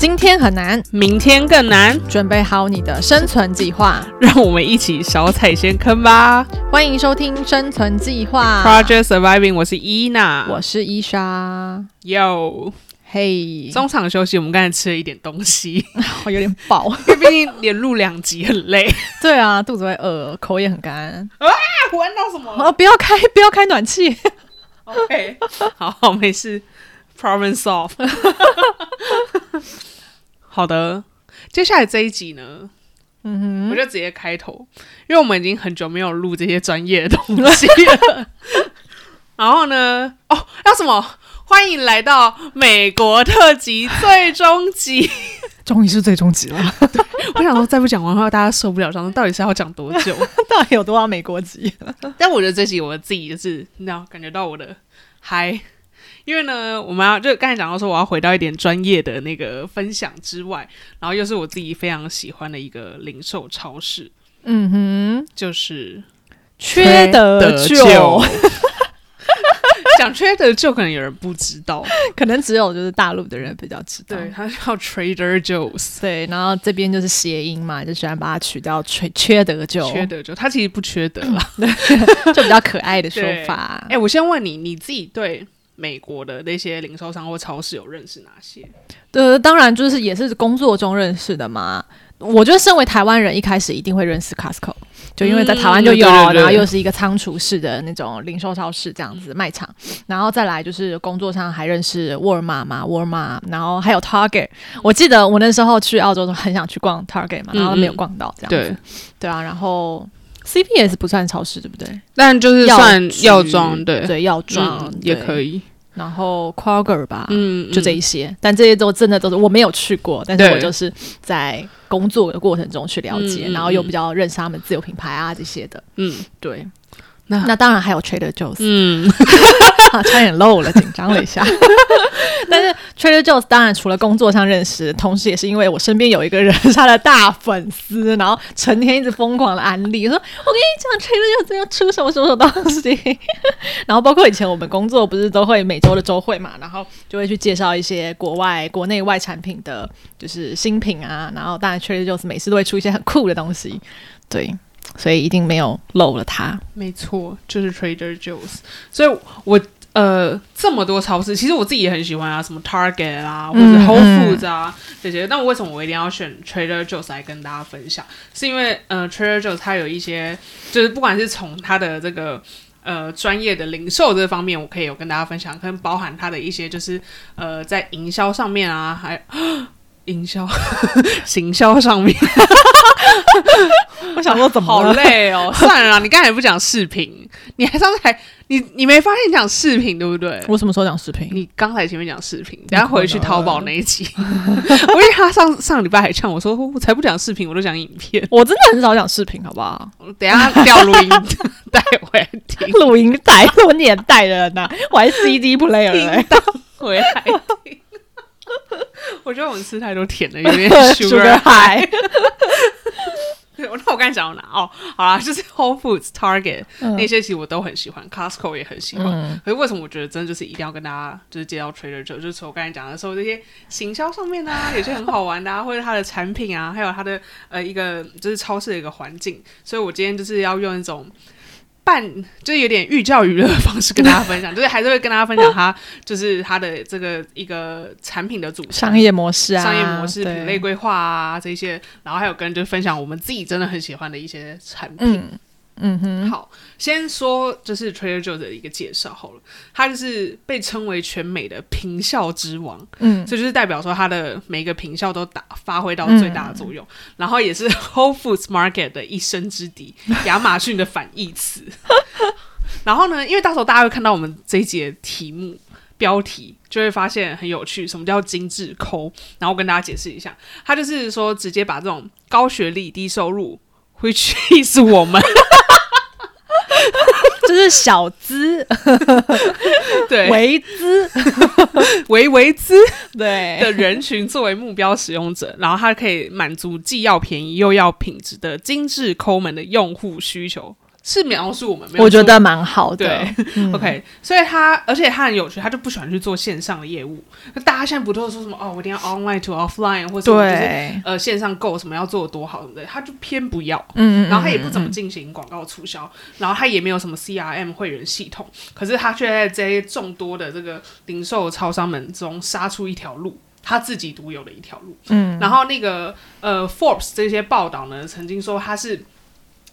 今天很难，明天更难，准备好你的生存计划。让我们一起少踩些坑吧欢迎收听《生存计划》！Project Surviving，我是伊娜，我是伊莎。Yo，嘿，中场休息，我们刚才吃了一点东西，我 有点饱。因为毕竟连录两集很累。对啊，肚子会饿，口也很干啊。闻到什么啊，不要开，不要开暖气。？OK，好，没事，Problem solve。好的，接下来这一集呢，嗯我就直接开头，因为我们已经很久没有录这些专业的东西了。然后呢，哦，要什么？欢迎来到美国特辑最终集。终于是最终集了。我想说，再不讲完的话，大家受不了。想说到底是要讲多久？到底有多少美国集？但我觉得这集我自己就是，你知道，感觉到我的嗨。因为呢，我们要就刚才讲到说，我要回到一点专业的那个分享之外，然后又是我自己非常喜欢的一个零售超市，嗯哼，就是缺德舅，讲缺德舅，可能有人不知道，可能只有就是大陆的人比较知道。对，它叫 Trader Joe's。对，然后这边就是谐音嘛，就喜欢把它取掉缺缺德舅，缺德就他其实不缺德啦。就比较可爱的说法。哎、我先问你，你自己对美国的那些零售商或超市有认识哪些？对，当然就是也是工作中认识的嘛。我觉得身为台湾人，一开始一定会认识 Costco，就因为在台湾就有，嗯对对对然后又是一个仓储式的那种零售超市这样子卖场，然后再来就是工作上还认识沃尔玛嘛，沃尔玛，然后还有 Target。我记得我那时候去澳洲都很想去逛 Target 嘛，然后没有逛到这样子。对，对啊，然后 CPS 不算超市对不对？但就是算局药妆，对对，药妆、嗯也可以。以。然后 Kroger 吧，嗯，就这嗯一些，但这些都真的都是我没有去过，但是我就是在工作的过程中去了解，然后又比较认识他们自有品牌啊这些的。嗯。对，那那当然还有 Trader Joe's，、嗯，啊，差点漏了，紧张了一下。但是 Trader Joe's 当然除了工作上认识，同时也是因为我身边有一个人是他的大粉丝，然后成天一直疯狂的安利，说我跟你讲 Trader Joe's 要出什么什么什么东西。然后包括以前我们工作不是都会每周的周会嘛，然后就会去介绍一些国外、国内外产品的，就是新品啊。然后当然 Trader Joe's 每次都会出一些很酷的东西，对，所以一定没有漏了它。没错，就是 Trader Joe's。所以我呃这么多超市，其实我自己也很喜欢啊，什么 Target 啊，或者嗯 Whole Foods 啊、这些。那为什么我一定要选 Trader Joe's 来跟大家分享？是因为呃 Trader Joe's 它有一些，就是不管是从它的这个。呃，专业的零售这方面，我可以有跟大家分享，可能包含它的一些就是呃，在营销上面啊，还 营销、行销上面，我想说怎么好？累哦。算了啦，你刚才也不讲视频，你还上次还你你没发现你讲视频对不对？我什么时候讲视频？你刚才前面讲视频，等下回去淘宝那一集，我以为他上上礼拜还呛我说，我才不讲视频，我都讲影片。我真的很少讲视频，好不好？等一下调录音带回来听，录音带，我年代的人呐、我还 CD player 嘞、回来听。我觉得我们吃太多甜的，有点 Sugar high。那我刚才讲到哪？哦，好啦，就是 Whole Foods、Target、那些，其实我都很喜欢，Costco 也很喜欢。嗯可是为什么我觉得真的就是一定要跟大家就是介绍 Trader Joe，就是从我刚才讲的时候，这些行销上面啊，有些很好玩的啊，或者它的产品啊，还有它的呃一个就是超市的一个环境，所以我今天就是要用一种。半就是有点寓教于乐的方式跟大家分享，就是还是会跟大家分享他就是他的这个一个产品的组成商业模式啊，商业模式、品类规划啊这些，然后还有跟就分享我们自己真的很喜欢的一些产品。嗯嗯哼，好，先说就是 Trader Joe 的一个介绍好了，它就是被称为全美的平效之王，嗯这就是代表说它的每一个平效都打发挥到最大的作用，然后也是 Whole Foods Market 的一生之敌，亚马逊的反义词。然后呢，因为到时候大家会看到我们这一节题目。标题就会发现很有趣，什么叫精致抠？然后我跟大家解释一下，他就是说直接把这种高学历、低收入，which is 我们就是小资、对。维资，维维资。对。的人群作为目标使用者，然后它可以满足既要便宜又要品质的精致抠门的用户需求。是描述我们，没有我觉得蛮好的。对嗯 OK，所以他而且他很有趣，他就不喜欢去做线上的业务。那大家现在不都是说什么哦，我一定要 online to offline，或者就是对，呃线上购什么要做的多好什么的，他就偏不要。嗯嗯，然后他也不怎么嗯进行广告促销，然后他也没有什么 CRM 会员系统，可是他却在这些众多的这个零售超商们中杀出一条路，他自己独有的一条路。嗯，然后那个呃 Forbes 这些报道呢，曾经说他是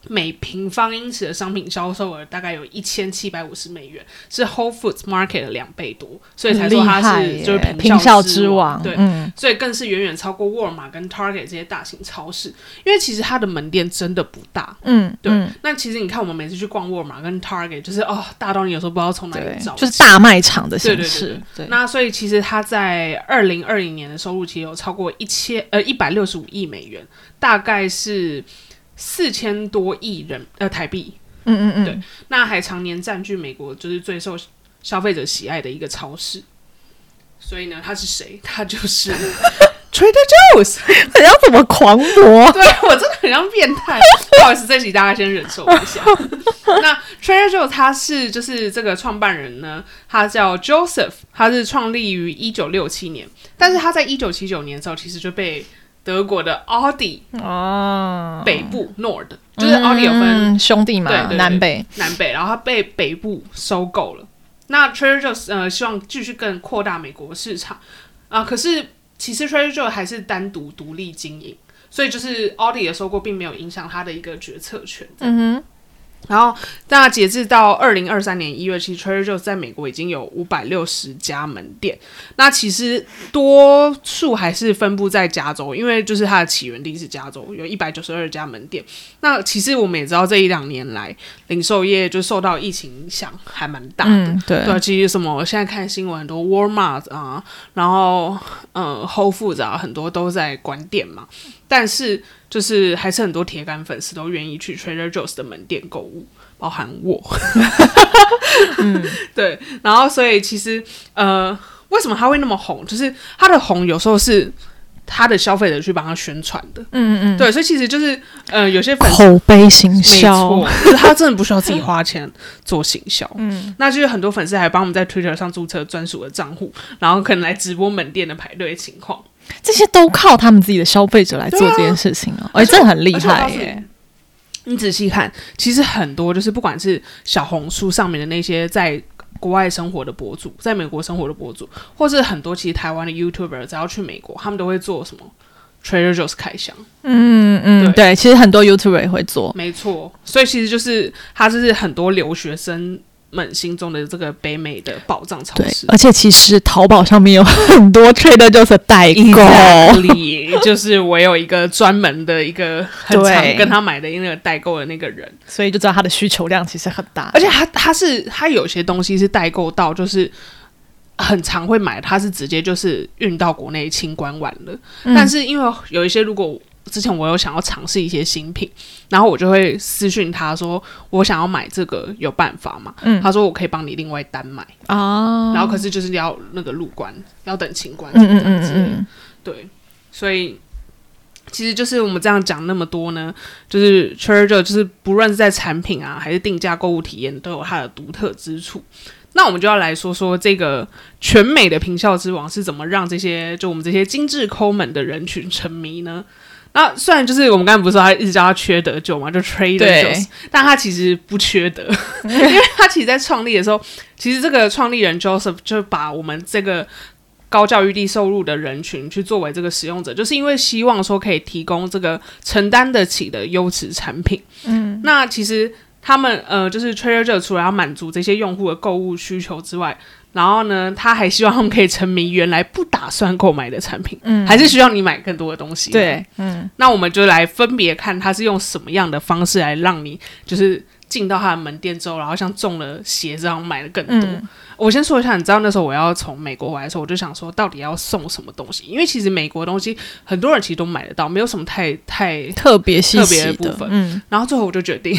每平方英尺的商品销售额大概有一千七百五十美元，是 Whole Foods Market 的两倍多，所以才说它是就是耶平平效之之王，对。嗯，所以更是远远超过沃尔玛跟 Target 这些大型超市，因为其实它的门店真的不大。嗯，对，嗯那其实你看，我们每次去逛沃尔玛跟 Target，就是哦，大到你有时候不知道从哪里找，就是大卖场的形对对对式，对，那所以其实它在二零二零年的收入其实有超过一千呃一百六十五亿美元，大概是四千多亿人呃台币。嗯嗯嗯，对那还常年占据美国就是最受消费者喜爱的一个超市。所以呢，他是谁？他就是 Trader Joe's。你要怎么狂魔？对我真的很像变态。不好意思，这集大家先忍受一下。那 Trader Joe 他是就是这个创办人呢，他叫 Joseph，他是创立于一九六七年，但是他在一九七九年的时候，其实就被德国的奥迪哦，北部 Nord，、就是奥迪有分嗯兄弟嘛，对对对南北，南北，然后它被北部收购了。那 Trader Joe 呃希望继续更扩大美国市场啊、可是其实 Trader Joe 还是单独独立经营，所以就是奥迪的收购并没有影响他的一个决策权。嗯然后，那截至到二零二三年一月，其实 Trader Joe's 在美国已经有五百六十家门店。那其实多数还是分布在加州，因为就是它的起源地是加州，有一百九十二家门店。那其实我们也知道，这一两年来，零售业就受到疫情影响，还蛮大的。嗯，对对啊，其实什么，我现在看新闻，很多 Walmart 啊，然后嗯 Whole Foods 啊，很多都在关店嘛。但是就是还是很多铁杆粉丝都愿意去 Trader Joe's 的门店购物，包含我。嗯，对。然后所以其实呃，为什么他会那么红？就是他的红有时候是他的消费者去帮他宣传的。嗯嗯对，所以其实就是呃，有些嗯，粉丝口碑行没销错，，就是他真的不需要自己花钱做行销。嗯，那就是很多粉丝还帮我们在 Twitter 上注册专属的账户，然后可能来直播门店的排队情况。这些都靠他们自己的消费者来做这件事情哦，哎，这很厉害耶，你仔细看，其实很多就是不管是小红书上面的那些在国外生活的博主，在美国生活的博主，或是很多其实台湾的 YouTuber，只要去美国，他们都会做什么？Trader Joe's 开箱。嗯嗯，对，其实很多 YouTuber 也会做，没错，所以其实就是他就是很多留学生们心中的这个北美的宝藏超市，。而且其实淘宝上面有很多 Trader Joe's 的代购 就是我有一个专门的一个很常跟他买的那个代购的那个人，所以就知道他的需求量其实很大，而且他他是他有些东西是代购到就是。很常会买，他是直接就是运到国内清关完了。嗯但是因为有一些，如果之前我有想要尝试一些新品，然后我就会私讯他说我想要买这个，有办法吗？嗯他说我可以帮你另外单买，啊，然后可是就是要那个入关，要等清关，嗯嗯嗯嗯嗯，对，所以其实就是我们这样讲那么多呢，就是 Trader 就是不论是在产品啊，还是定价购物体验，都有它的独特之处。那我们就要来说说这个全美的平效之王是怎么让这些就我们这些精致抠门的人群沉迷呢？那虽然就是我们刚才不是说他一直叫他缺德酒嘛，就 Trader Joe，但他其实不缺德，因为他其实在创立的时候，其实这个创立人 Joseph 就把我们这个高教育低收入的人群去作为这个使用者，就是因为希望说可以提供这个承担得起的优质产品。嗯，那其实他们呃，就是 Trader Joe 除了要满足这些用户的购物需求之外，然后呢，他还希望他们可以沉迷原来不打算购买的产品，嗯，还是需要你买更多的东西。，对，嗯那我们就来分别看他是用什么样的方式来让你就是进到他的门店之后，然后像中了邪这样买的更多。嗯我先说一下，你知道那时候我要从美国回来的时候，我就想说到底要送什么东西，因为其实美国的东西很多人其实都买得到，没有什么太太。特别细特别的部分嗯，然后最后我就决定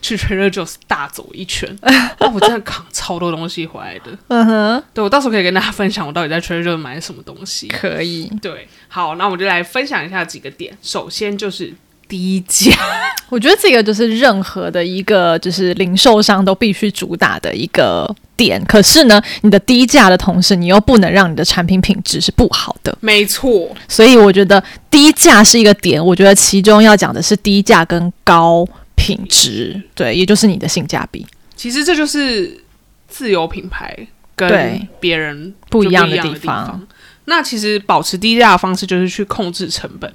去 Trader Joe's 大走一圈，那 我真的扛超多东西回来的。嗯哼，对我到时候可以跟大家分享我到底在 Trader Joe's 买了什么东西。可以，对，好，那我们就来分享一下几个点。首先就是低价。我觉得这个就是任何的一个就是零售商都必须主打的一个点。可是呢，你的低价的同时，你又不能让你的产品品质是不好的。没错，所以我觉得低价是一个点。我觉得其中要讲的是低价跟高品质，对，也就是你的性价比。其实这就是自由品牌跟别人不一样的的地方方。那其实保持低价的方式就是去控制成本。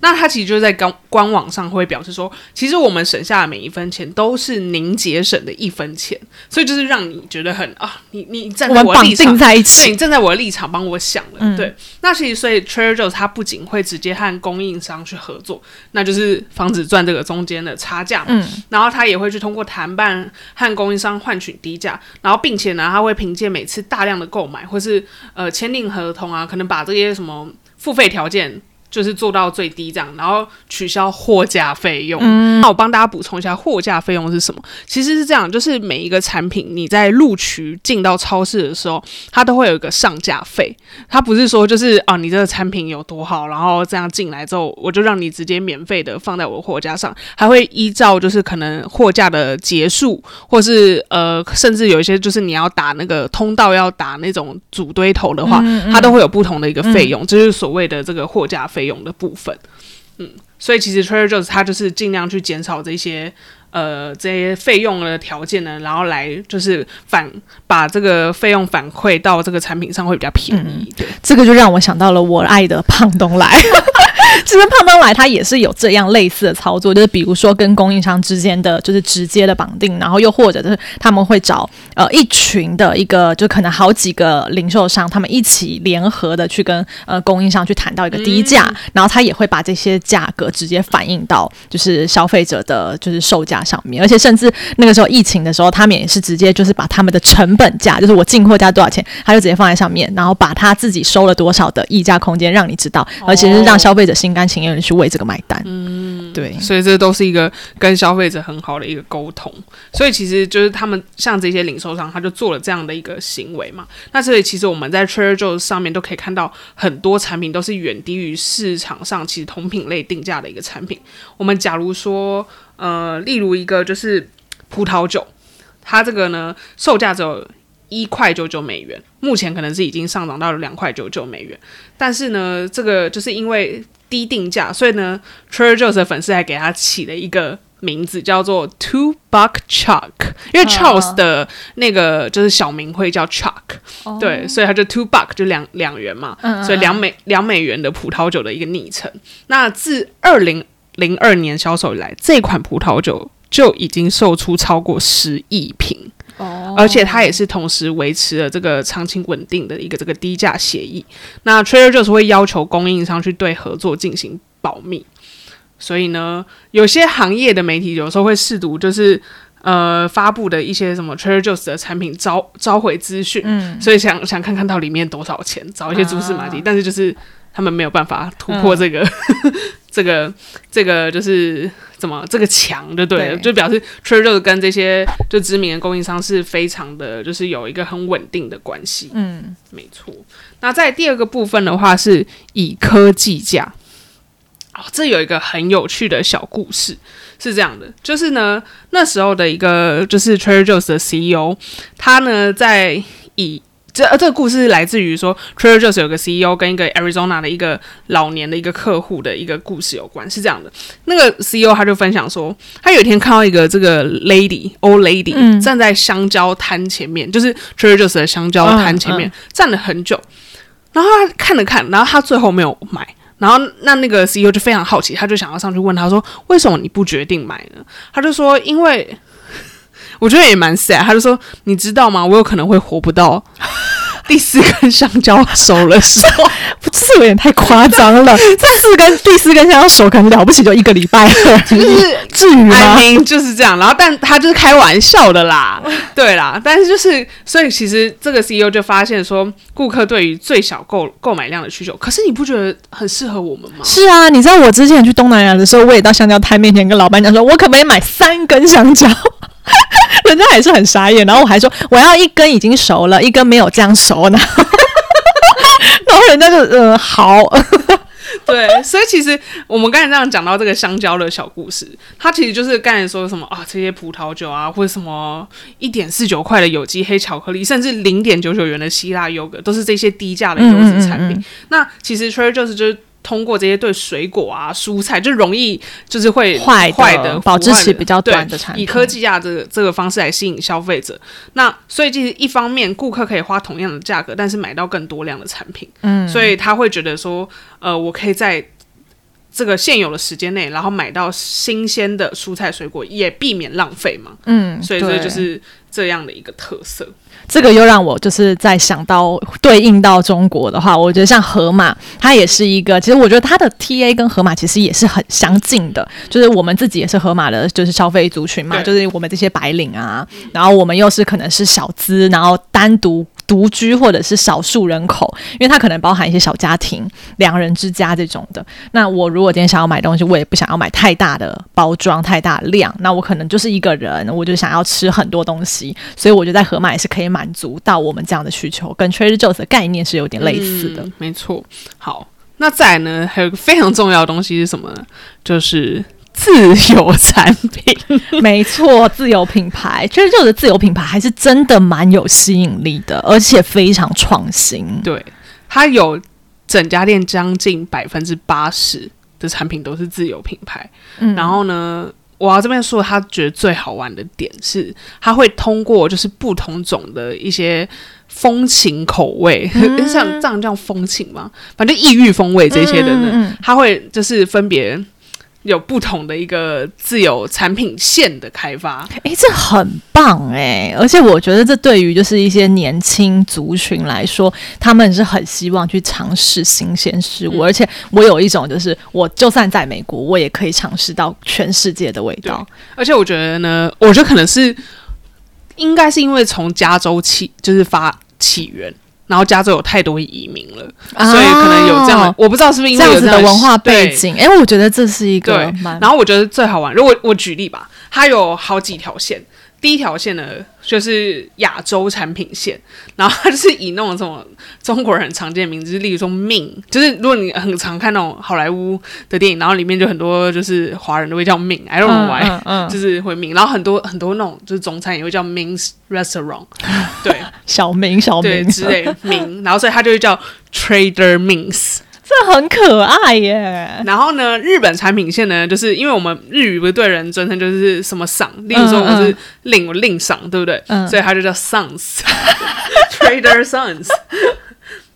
那它其实就在官官网上会表示说，其实我们省下的每一分钱都是您节省的一分钱，所以就是让你觉得很啊，你你站在我的立场定在一对起你，站在我的立场帮我想了，嗯对。那其实所以 Trader Joe's 它不仅会直接和供应商去合作，那就是防止赚这个中间的差价嘛。嗯然后他也会去通过谈判和供应商换取低价，然后并且呢，他会凭借每次大量的购买或是呃签订合同啊，可能把这些什么付费条件。就是做到最低这样，然后取消货架费用。嗯那我帮大家补充一下，货架费用是什么？其实是这样，就是每一个产品你在录取进到超市的时候，它都会有一个上架费。它不是说就是啊，你这个产品有多好，然后这样进来之后，我就让你直接免费的放在我的货架上，还会依照就是可能货架的结束，或是呃，甚至有一些就是你要打那个通道要打那种组堆头的话，它都会有不同的一个费用，这就是所谓的这个货架费用的部分。嗯，所以其实 Trader Joe's 它就是尽量去减少这些呃这些费用的条件呢，然后来就是反把这个费用反馈到这个产品上会比较便宜。对，这个就让我想到了我爱的胖东来。其实胖东来它也是有这样类似的操作，就是比如说跟供应商之间的就是直接的绑定，然后又或者就是他们会找呃一群的一个就可能好几个零售商，他们一起联合的去跟呃供应商去谈到一个低价，然后他也会把这些价格直接反映到就是消费者的就是售价上面，而且甚至那个时候疫情的时候，他们也是直接就是把他们的成本价，就是我进货价多少钱，他就直接放在上面，然后把他自己收了多少的溢价空间让你知道，而且是让消费者心甘情愿的去为这个买单。嗯，对。所以这都是一个跟消费者很好的一个沟通。所以其实就是他们像这些零售商，他就做了这样的一个行为嘛。那所以其实我们在 Trader Joe's 上面都可以看到很多产品都是远低于市场上其实同品类定价的一个产品。我们假如说呃，例如一个就是葡萄酒，它这个呢售价只有一块九九美元，目前可能是已经上涨到了两块九九美元。但是呢，这个就是因为低定价，所以呢，Trader Joe's 的粉丝还给他起了一个名字，叫做 Two Buck Chuck，因为 Charles 的那个就是小名会叫 Chuck，、对，所以他就 Two Buck 就两两元嘛，所以两美两美元的葡萄酒的一个昵称。那自二零零二年销售以来，这款葡萄酒就已经售出超过十亿瓶。哦。而且它也是同时维持了这个长期稳定的一个这个低价协议。那 Trader Joe's 会要求供应商去对合作进行保密，所以呢，有些行业的媒体有时候会试图就是呃发布的一些什么 Trader Joe's 的产品召召回资讯，嗯，所以想想看看到里面多少钱，找一些蛛丝马迹，啊。但是就是他们没有办法突破这个、这个这个就是怎么这个墙，就对了，对就表示 Trader 跟这些就知名的供应商是非常的，就是有一个很稳定的关系。嗯，没错。那在第二个部分的话，是以科技价。哦，这有一个很有趣的小故事，是这样的，就是呢，那时候的一个就是 Trader Joe's 的 CEO，他呢在以这呃这个故事是来自于说 Trader Joe's 有个 CEO 跟一个 Arizona 的一个老年的一个客户的一个故事有关，是这样的。那个 CEO 他就分享说，他有一天看到一个这个 lady old lady、嗯站在香蕉摊前面，就是 Trader Joe's 的香蕉摊前面、站了很久，然后他看了看，然后他最后没有买。然后那那个 CEO 就非常好奇，他就想要上去问他说：“为什么你不决定买呢？”他就说：“因为我觉得也蛮 sad。”他就说：“你知道吗？我有可能会活不到 第四根香蕉熟的时候。这有点太夸张了。这四根第四根香蕉熟可能了不起就一个礼拜了，就是至于吗就是这样。然后，但他就是开玩笑的啦，对啦。但是就是，所以其实这个 CEO 就发现说，顾客对于最小购购买量的需求，可是你不觉得很适合我们吗？是啊，你知道我之前去东南亚的时候，我也到香蕉摊面前跟老板讲说，我可不可以买三根香蕉？人家还是很傻眼，然后我还说我要一根已经熟了，一根没有这样熟呢。然后人家就嗯好，对，所以其实我们刚才这样讲到这个香蕉的小故事，它其实就是刚才说什么啊，这些葡萄酒啊，或者什么一点四九块的有机黑巧克力，甚至零点九九元的希腊优格，都是这些低价的优质产品。嗯嗯嗯那其实 Trader Joe's 就是。通过这些对水果啊、蔬菜就容易就是会坏的坏的保质期比较短的产品以科技价这个这个方式来吸引消费者。那所以其实一方面顾客可以花同样的价格，但是买到更多量的产品。嗯，所以他会觉得说，呃，我可以在这个现有的时间内，然后买到新鲜的蔬菜水果，也避免浪费嘛。嗯，所以这对就是这样的一个特色。这个又让我就是在想到对应到中国的话，我觉得像盒马，它也是一个，其实我觉得它的 TA 跟盒马其实也是很相近的，就是我们自己也是盒马的，就是消费族群嘛，就是我们这些白领啊，然后我们又是可能是小资，然后单独。独居或者是少数人口，因为它可能包含一些小家庭、两人之家这种的。那我如果今天想要买东西，我也不想要买太大的包装、太大量，那我可能就是一个人，我就想要吃很多东西，所以我觉得在盒马也是可以满足到我们这样的需求，跟 Trader Joe's 的概念是有点类似的。没错。好，那再来呢，还有一个非常重要的东西是什么呢？就是自有产品。没错，自有品牌，Trader Joe's 的自有品牌还是真的蛮有吸引力的，而且非常创新。对，它有整家店将近百分之八十的产品都是自有品牌。嗯然后呢，我要这边说，他觉得最好玩的点是，他会通过就是不同种的一些风情口味，嗯 像这样叫风情吗？反正异域风味这些的呢，嗯嗯嗯他会就是分别。有不同的一个自有产品线的开发，诶，这很棒诶，而且我觉得这对于就是一些年轻族群来说，他们是很希望去尝试新鲜事物，嗯而且我有一种就是，我就算在美国，我也可以尝试到全世界的味道。而且我觉得呢，我觉得可能是应该是因为从加州起就是发起源，然后加州有太多移民了，所以可能有这样，我不知道是不是因为有这样的文化背对景，诶，我觉得这是一个对，然后我觉得最好玩，如果我举例吧，它有好几条线。第一条线呢，就是亚洲产品线，然后它就是以那种什么中国人很常见的名字，例如说 Ming，就是如果你很常看那种好莱坞的电影，然后里面就很多就是华人都会叫 Ming，I don't know why，、嗯嗯就是会 Ming，然后很多很多那种就是中餐也会叫 Ming's Restaurant，对 小明小明对之类的名，然后所以它就会叫 Trader Ming's。这很可爱耶。然后呢，日本产品线呢，就是因为我们日语不是对人尊称就是什么赏，例如说我是令我令赏，对不对？嗯所以它就叫 Sons，Trader Sons。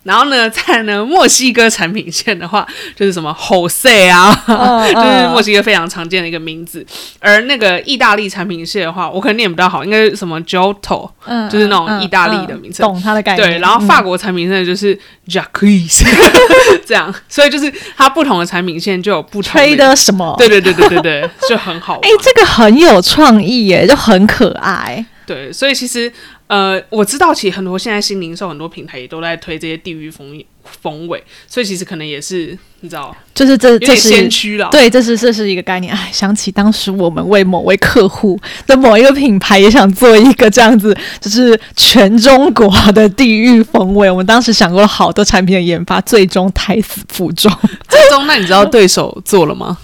然后呢，在呢墨西哥产品线的话，就是什么 Jose 啊，嗯 就是墨西哥非常常见的一个名字。而那个意大利产品线的话，我可能念不到好，应该是什么 Giotto，嗯就是那种意大利的名称懂它的概念。对，然后法国产品线就是 Jacques，这样，所以就是它不同的产品线就有不同吹的什么？对对对对对对，就很好玩。哎、这个很有创意耶，就很可爱。对，所以其实呃，我知道其实很多现在新零售很多平台也都在推这些地域风风味，所以其实可能也是你知道就是这这有点先驱了。对，这是这是一个概念。哎，想起当时我们为某位客户的某一个品牌也想做一个这样子，就是全中国的地域风味。我们当时想过了好多产品的研发，最终胎死腹中。最终那你知道对手做了吗？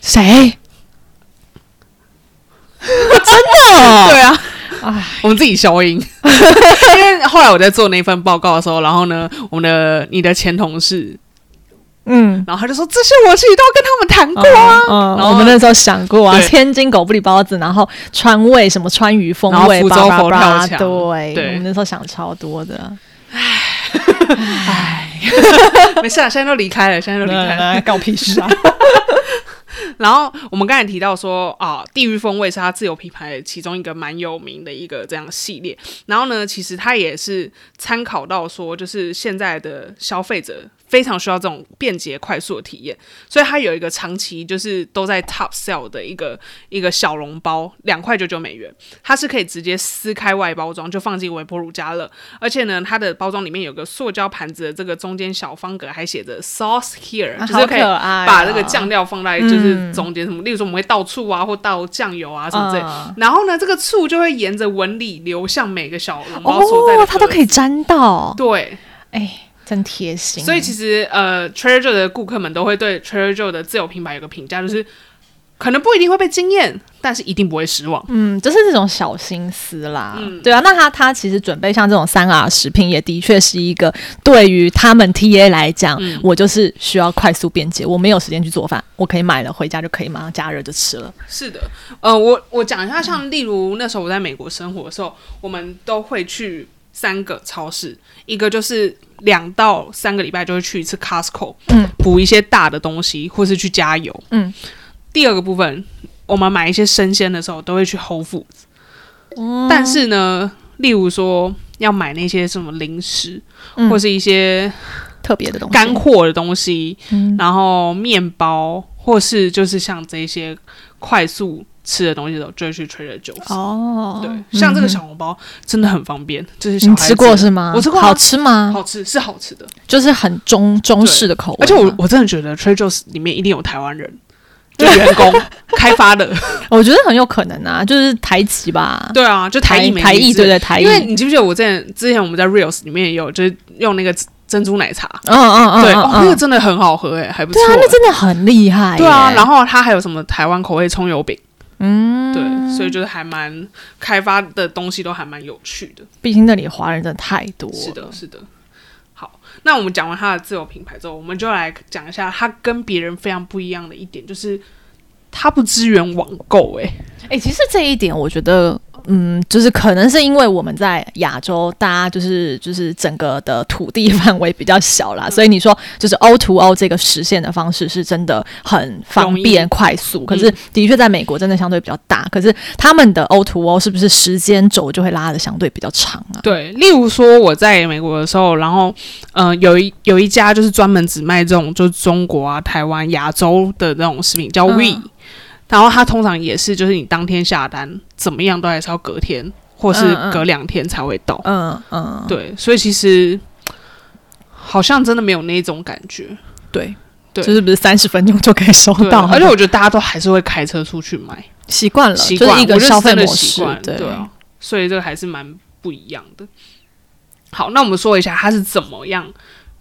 谁？真的？哦 对啊，哎，我们自己消音，因为后来我在做那份报告的时候，然后呢，我们的你的前同事，嗯。然后他就说这些我自己都跟他们谈过啊，嗯，然后我们那时候想过啊，对天津狗不理包子，然后川味什么川渝风味，福州佛跳墙对，对我们那时候想超多的。没事啊，现在都离开了，现在都离开了。搞屁事啊！然后我们刚才提到说啊，地狱风味是它自有品牌其中一个蛮有名的一个这样系列。然后呢，其实它也是参考到说，就是现在的消费者非常需要这种便捷快速的体验，所以它有一个长期就是都在 top sell 的一个一个小笼包，两块九九美元，它是可以直接撕开外包装就放进微波炉加热，而且呢，它的包装里面有个塑胶盘子的这个中间小方格还写着 sauce here，、啊就是可以把这个酱料放在就是嗯中间什么，例如说我们会倒醋啊，或倒酱油啊什么之类。嗯然后呢，这个醋就会沿着纹理流向每个小笼包所在的哦，它都可以。以沾到。对，哎，真贴心。所以其实呃，Trader Joe 的顾客们都会对 Trader Joe 的自有品牌有个评价，就是可能不一定会被惊艳，但是一定不会失望。嗯，就是这种小心思啦，嗯对啊。那他他其实准备像这种三 R 食品，也的确是一个对于他们 TA 来讲，嗯我就是需要快速便捷，我没有时间去做饭，我可以买了回家就可以马上加热就吃了。是的，呃，我我讲一下，像例如那时候我在美国生活的时候，我们都会去三个超市，一个就是两到三个礼拜就会去一次 Costco，嗯，补一些大的东西，或是去加油，嗯。第二个部分，我们买一些生鲜的时候都会去 Whole Foods，、但是呢，例如说要买那些什么零食，嗯。或是一些特别的东西，干货的东西，嗯。然后面包，或是就是像这些快速吃的东西的时候，就会去 Trader Joe's。哦，对，像这个嗯小笼包真的很方便，就是小孩你吃过是吗？我吃过啊。好吃吗？好吃是好吃的，就是很中中式的口味，而且我我真的觉得 Trader Joe's 里面一定有台湾人，就员工 开发的，我觉得很有可能啊，就是台籍吧，对啊，就台台艺美台艺，对对台艺，因为你记不记得我之前之前我们在 Reels 里面也有就是用那个珍珠奶茶，嗯嗯嗯，对，那个嗯真的很好喝哎，还不错对啊，那欸。真的很厉害耶，对啊，然后它还有什么台湾口味葱油饼，嗯，对，所以就是还蛮开发的东西都还蛮有趣的。毕竟那里华人真的太多了，是的，是的。那我们讲完它的自有品牌之后，我们就来讲一下它跟别人非常不一样的一点，就是它不支援网购、欸。哎、其实这一点我觉得，嗯，就是可能是因为我们在亚洲，大家就是就是整个的土地范围比较小啦，所以你说就是 O to O 这个实现的方式是真的很方便快速。可是的确在美国真的相对比较大，可是他们的 O to O 是不是时间轴就会拉的相对比较长啊？对，例如说我在美国的时候，然后呃有一有一家就是专门只卖这种就是中国啊、台湾、亚洲的那种食品，叫嗯 We，、然后它通常也是就是你当天下单，怎么样都还是要隔天或是隔两天才会到。嗯嗯，对，所以其实好像真的没有那种感觉。对对就是不是三十分钟就可以收，到，而且我觉得大家都还是会开车出去买，习惯了，习惯就是一个消费的模式习惯，对对啊，所以这个还是蛮不一样的。好，那我们说一下它是怎么样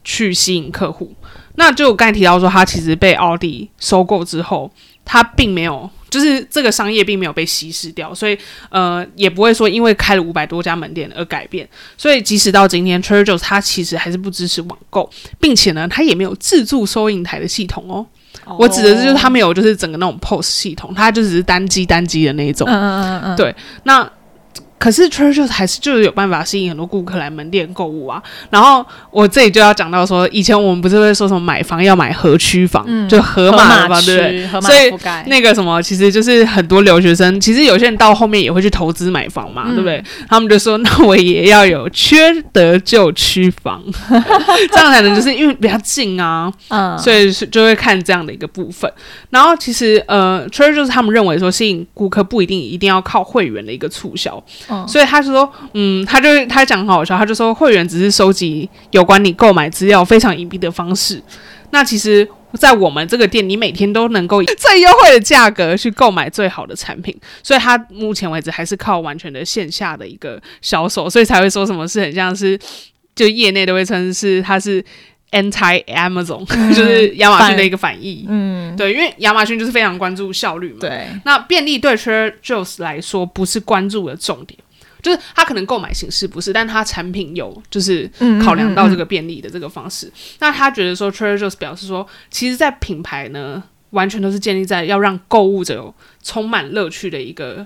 去吸引客户。那就我刚才提到说，它其实被奥迪收购之后，它并没有，就是这个商业并没有被稀释掉，所以呃，也不会说因为开了五百多家门店而改变。所以即使到今天，Trader Joe's 它其实还是不支持网购，并且呢，它也没有自助收银台的系统哦。我指的是就是它没有就是整个那种 POS 系统，它就只是单机单机的那一种。嗯嗯嗯嗯，对那可是 Trader Joe's 还是就是有办法吸引很多顾客来门店购物啊。然后我这里就要讲到说，以前我们不是会说什么买房要买河区房，嗯就河河马的房，对不对？所以那个什么，其实就是很多留学生，其实有些人到后面也会去投资买房嘛，嗯对不对？他们就说，那我也要有缺德就区房，这样才能就是因为比较近啊，嗯，所以是就会看这样的一个部分。然后其实呃，Trader 就是他们认为说吸引顾客不一定一定要靠会员的一个促销，嗯所以他就说，嗯，他就他讲很好笑，他就说会员只是收集有关你购买资料非常隐蔽的方式。那其实。在我们这个店，你每天都能够以最优惠的价格去购买最好的产品，所以他目前为止还是靠完全的线下的一个销售，所以才会说什么是很像是，就业内都会称是它是 anti Amazon，、就是亚马逊的一个反义。嗯，对，因为亚马逊就是非常关注效率嘛。对，那便利对 Trader Joe's 来说不是关注的重点，就是他可能购买形式不是，但他产品有就是嗯考量到这个，便利的这个方式。那他觉得说 Trader Joe's 表示说，其实，在品牌呢，完全都是建立在要让购物者有充满乐趣的一个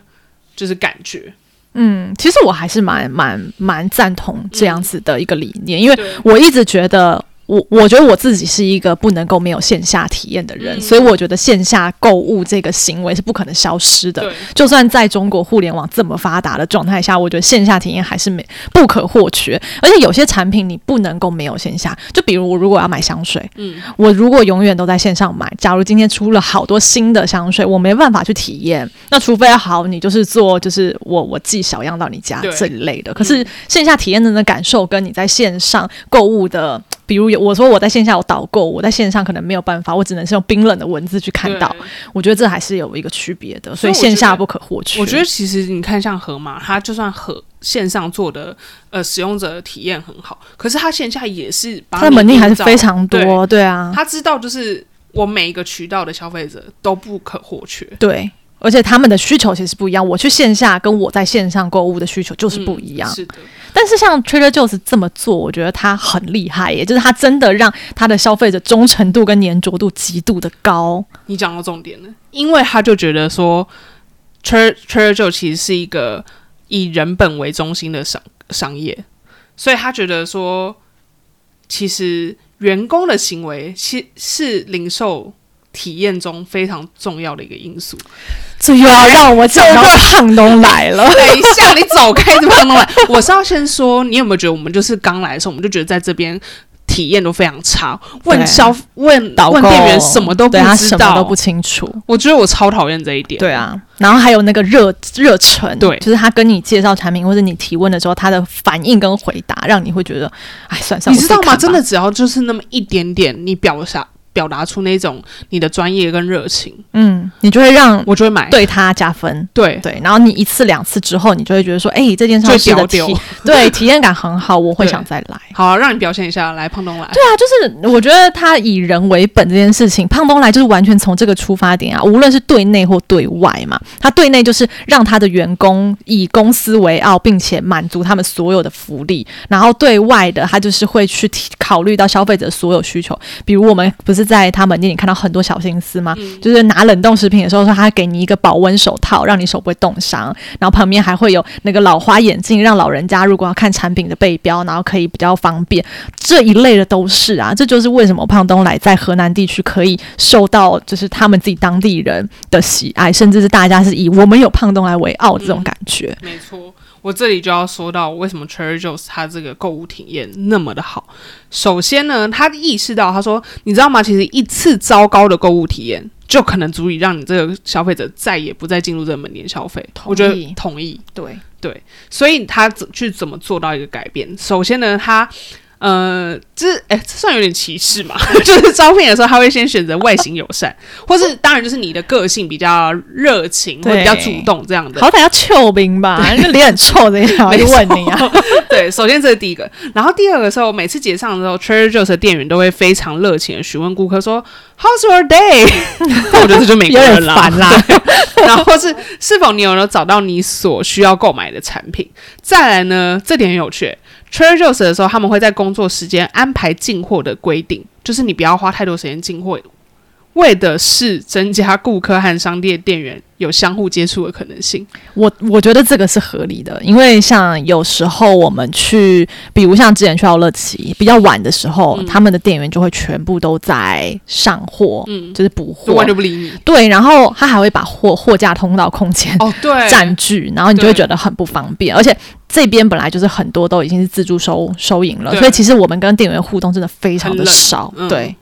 就是感觉。嗯，其实我还是蛮蛮蛮赞同这样子的一个理念，因为我一直觉得。我我觉得我自己是一个不能够没有线下体验的人，嗯所以我觉得线下购物这个行为是不可能消失的。对，就算在中国互联网这么发达的状态下，我觉得线下体验还是没不可或缺。而且有些产品你不能够没有线下，就比如我如果要买香水，嗯，我如果永远都在线上买，假如今天出了好多新的香水，我没办法去体验，那除非好你就是做就是我我寄小样到你家这一类的。可是线下体验的那感受跟你在线上购物的比如有我说我在线下有导购，我在线上可能没有办法，我只能是用冰冷的文字去看到。我觉得这还是有一个区别的，所以线下不可或缺。我觉得其实你看，像盒马，它就算盒线上做的呃使用者体验很好，可是它线下也是把它的门店还是非常多，对啊，他知道就是我每一个渠道的消费者都不可或缺，对。而且他们的需求其实不一样，我去线下跟我在线上购物的需求就是不一样。嗯是的，但是像 Trader Joe's 这么做，我觉得他很厉害耶，就是他真的让他的消费者忠诚度跟粘着度极度的高。你讲到重点了，因为他就觉得说，Trader Trader Joe 其实是一个以人本为中心的商商业，所以他觉得说，其实员工的行为其是零售体验中非常重要的一个因素。这又要让我讲到胖东来了。等一下，你走开，怎么弄来？我是要先说，你有没有觉得我们就是刚来的时候，我们就觉得在这边体验都非常差，问对消问导问店员什么都不知道，什么都不清楚。我觉得我超讨厌这一点。对啊，然后还有那个热热忱，对就是他跟你介绍产品或者你提问的时候，他的反应跟回答，让你会觉得，哎，算算，你知道吗？真的，只要就是那么一点点，你表达表达出那种你的专业跟热情，嗯，你就会让我就会买。对他加分。对对，然后你一次两次之后，你就会觉得说，哎，这件就上市的屌屌体 对体验感很好，我会想再来。好，让你表现一下，来，胖东来。对啊，就是我觉得他以人为本这件事情，胖东来就是完全从这个出发点啊，无论是对内或对外嘛，他对内就是让他的员工以公司为傲，并且满足他们所有的福利，然后对外的他就是会去提考虑到消费者所有需求，比如我们不是在他门店里看到很多小心思吗？就是拿冷冻食品的时候，说他给你一个保温手套，让你手不会冻伤，然后旁边还会有那个老花眼镜，让老人家如果要看产品的背标，然后可以比较方便。这一类的都是啊，这就是为什么胖东来在河南地区可以受到就是他们自己当地人的喜爱，甚至是大家是以我们有胖东来为傲这种感觉。没错，我这里就要说到为什么 Trader Joe's 它这个购物体验那么的好。首先呢，他意识到，他说，你知道吗？其实一次糟糕的购物体验，就可能足以让你这个消费者再也不再进入这个门店消费。同意我觉得同意。对，所以他怎去怎么做到一个改变？首先呢，他呃，这哎，这算有点歧视嘛？就是招聘的时候，他会先选择外形友善，或是当然就是你的个性比较热情，或比较主动这样的。好歹要臭兵吧，那脸很臭的呀，我就问你啊。对，首先这是第一个，然后第二个时候，每次结账的时候，Trader Joe's 的店员都会非常热情的询问顾客说 “How's your day？” 但我觉得这就美国人啦，烦啦。然后是是否你有没有找到你所需要购买的产品？再来呢，这点很有趣。Trader Joe's 的时候，他们会在工作时间安排进货的规定，就是你不要花太多时间进货，为的是增加顾客和商店店员有相互接触的可能性。我我觉得这个是合理的，因为像有时候我们去，比如像之前去奥乐奇比较晚的时候，嗯他们的店员就会全部都在上货，嗯，就是补货就完。全不理你。对，然后他还会把货货架通道空间哦，对，占据，然后你就会觉得很不方便，而且这边本来就是很多都已经是自助收收银了，所以其实我们跟店员互动真的非常的少。嗯对，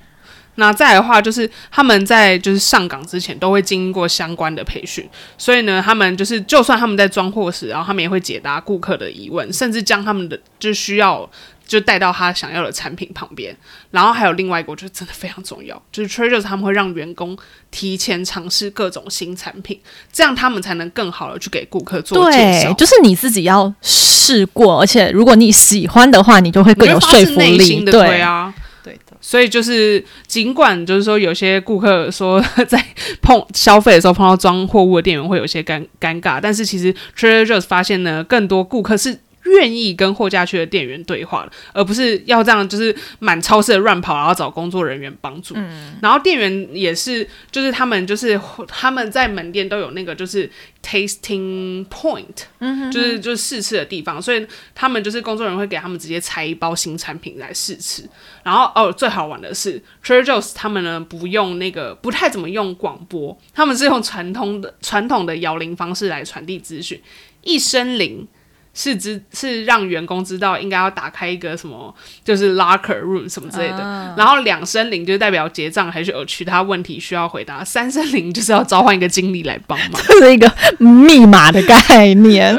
那再来的话，就是他们在就是上岗之前都会经过相关的培训，所以呢，他们就是就算他们在装货时，然后他们也会解答顾客的疑问，甚至将他们的就是需要就带到他想要的产品旁边。然后还有另外一个，我觉得真的非常重要，就是 Trader 他们会让员工提前尝试各种新产品，这样他们才能更好的去给顾客做介对绍，。就是你自己要试过，而且如果你喜欢的话，你就会更有说服力。心的对对啊，对的。所以就是，尽管就是说，有些顾客说在碰消费的时候碰到装货物的店员会有些尴尴尬，但是其实 Trader Joe's 发现呢，更多顾客是愿意跟货架区的店员对话了，而不是要这样就是满超市的乱跑，然后找工作人员帮助。嗯然后店员也是，就是他们就是他们在门店都有那个就是 tasting point，嗯就是就是试吃的地方，所以他们就是工作人员会给他们直接拆一包新产品来试吃。然后哦，最好玩的是 Trader Joe's 他们呢不用那个不太怎么用广播，他们是用传统的传统的摇铃方式来传递资讯，一声铃。是知是让员工知道应该要打开一个什么，就是 locker room 什么之类的。然后两声铃就代表结账还是有其他问题需要回答，三声铃就是要召唤一个经理来帮忙。这是一个密码的概念，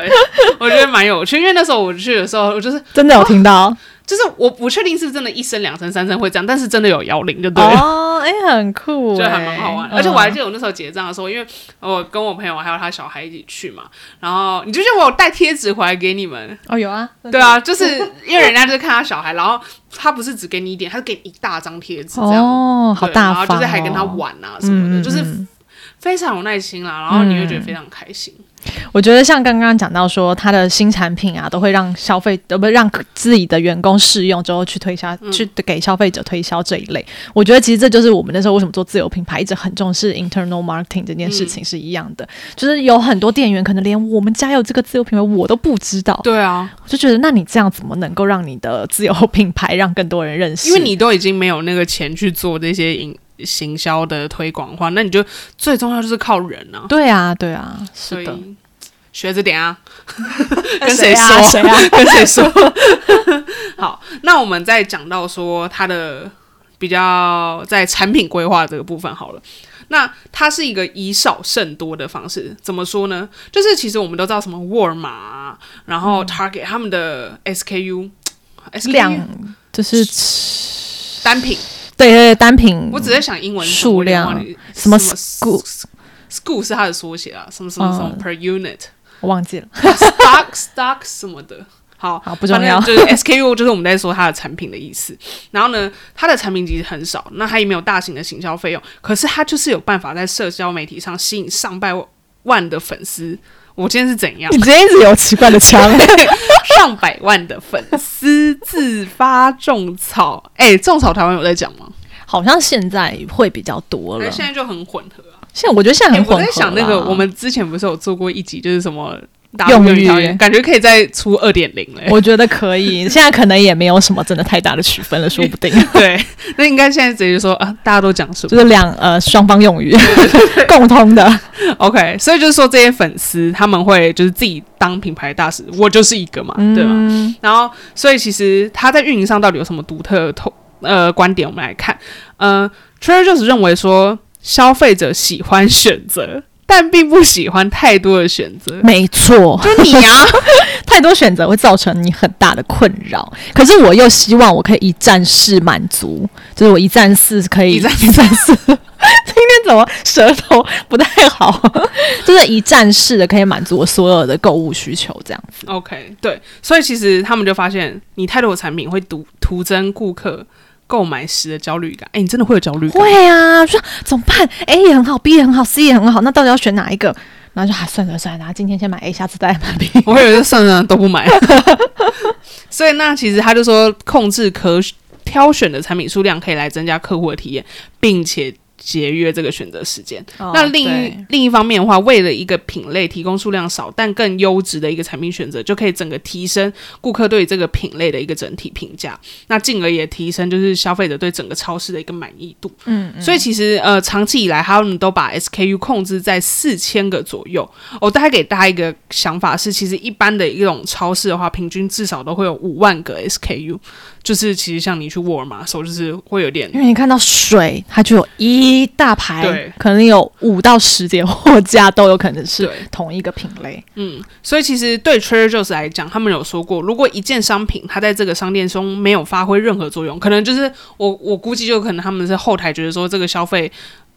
我觉得蛮有趣，因为那时候我去的时候，我就是真的有听到。就是我不确定是真的一声、两声、三声会这样，但是真的有摇铃就对？了。哦，哎、很酷、就哎，还蛮好玩，嗯而且我还记得我那时候结账的时候，因为我跟我朋友还有他小孩一起去嘛，然后你就觉得我有带贴纸回来给你们，哦有啊，对啊，就是因为人家就是看他小孩，然后他不是只给你一点，他是给你一大张贴纸这样，哦，好大方、哦，然后就是还跟他玩啊什么的，嗯就是嗯非常有耐心啦，然后你会觉得非常开心。我觉得像刚刚讲到说，他的新产品啊，都会让消费呃不让自己的员工试用之后去推销，去给消费者推销这一类。我觉得其实这就是我们那时候为什么做自由品牌一直很重视 internal marketing 这件事情是一样的，就是有很多店员可能连我们家有这个自由品牌我都不知道，对啊，我就觉得那你这样怎么能够让你的自由品牌让更多人认识？因为你都已经没有那个钱去做这些营行销的推广的话，那你就最重要就是靠人啊。对啊对啊，所是的。以学着点啊，跟谁说？啊谁啊跟谁说？好，那我们再讲到说它的比较在产品规划这个部分好了。那它是一个以少胜多的方式，怎么说呢？就是其实我们都知道什么沃尔玛啊，然后 Target 他们的 SKU，, SKU 量就是单品，对对对单品，我只在想英文数量我有点忘记什么 school school 是它的缩写啊，什么什么什么嗯 per unit。我忘记了，stock stock 什么的。好，好不重要就是 SKU，就是我们在说它的产品的意思。然后呢，它的产品其实很少，那它也没有大型的行销费用，可是它就是有办法在社交媒体上吸引上百万的粉丝。我今天是怎样你？今天一直有奇怪的腔，上百万的粉丝自发种草，哎、种草台湾有在讲吗？好像现在会比较多了。现在就很混合啊？现在我觉得现在哎很混合啦、我在想那个，我们之前不是有做过一集，就是什么大陆用语感觉可以再出二点零嘞。我觉得可以，现在可能也没有什么真的太大的区分了，说不定 对，那应该现在直接说啊，大家都讲什么就是两呃双方用语 共通的。？OK，所以就是说这些粉丝他们会就是自己当品牌大使，我就是一个嘛，对吧？嗯，然后，所以其实他在运营上到底有什么独特的投呃观点？我们来看，呃，Trader Joe's 认为说，消费者喜欢选择，但并不喜欢太多的选择。没错，就你啊，太多选择会造成你很大的困扰。可是我又希望我可以一站式满足，就是我一站式可以一站一站式。今天怎么舌头不太好？就是一站式的可以满足我所有的购物需求，这样子。OK，对，所以其实他们就发现，你太多的产品会徒徒增顾客购买时的焦虑感。哎，你真的会有焦虑感？会啊，说怎么办？A 也很好，B 也很好，C 也很好，那到底要选哪一个？然后就还、啊、算了算了，然后今天先买 A，下次再买 B。我以为就算了都不买。所以那其实他就说，控制可挑选的产品数量，可以来增加客户的体验，并且。节约这个选择时间。那另一另一方面的话，为了一个品类提供数量少但更优质的一个产品选择，就可以整个提升顾客对这个品类的一个整体评价，那进而也提升就是消费者对整个超市的一个满意度。嗯，嗯所以其实呃，长期以来他们都把 SKU 控制在四千个左右。我大概给大家一个想法是，其实一般的一种超市的话，平均至少都会有五万个 SKU。就是其实像你去沃尔玛的时候，就是会有点因为你看到水，它就有一大排，可能有五到十点货架都有可能是同一个品类。嗯，所以其实对 Trader Joe's 来讲，他们有说过，如果一件商品它在这个商店中没有发挥任何作用，可能就是我我估计就可能他们是后台觉得说这个消费。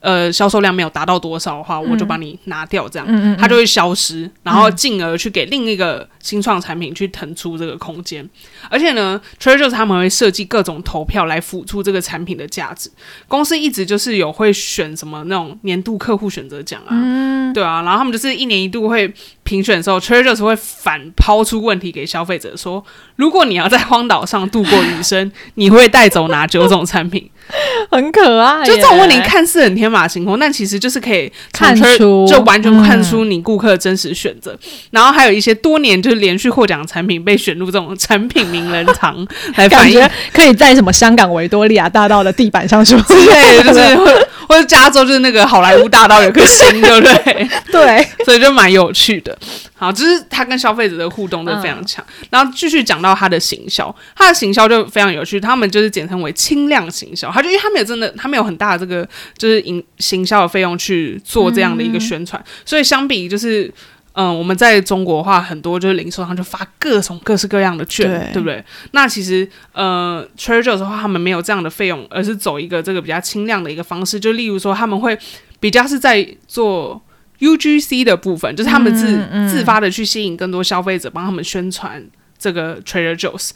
呃，销售量没有达到多少的话，我就把你拿掉，这样、它就会消失，然后进而去给另一个新创产品去腾出这个空间。而且呢，Trader Joe's 他们会设计各种投票来辅助这个产品的价值。公司一直就是有会选什么那种年度客户选择奖啊，嗯对啊，然后他们就是一年一度会评选的时候，Trader Joe's 会反抛出问题给消费者说：如果你要在荒岛上度过余生，你会带走哪九种产品？很可爱，就这种问题看似很天马行空，但其实就是可以看出就完全看出你顾客的真实选择。然后还有一些多年就是连续获奖的产品被选入这种产品名人堂 来反映感觉可以在什么香港维多利亚大道的地板上 说，对，就是或或者加州就是那个好莱坞大道有颗星，对不对？对，所以就蛮有趣的。好，就是他跟消费者的互动都非常强。然后继续讲到他的行销，他的行销就非常有趣，他们就是简称为轻量行销。他就因为他们有真的，他们有很大的这个就是营行销的费用去做这样的一个宣传，所以相比就是。嗯，我们在中国的话，很多就是零售商就发各种各式各样的券，对对不对？那其实呃，Trader Joe's 的话，他们没有这样的费用，而是走一个这个比较轻量的一个方式，就例如说他们会比较是在做 UGC 的部分，就是他们自、嗯嗯自发的去吸引更多消费者，帮他们宣传这个 Trader Joe's。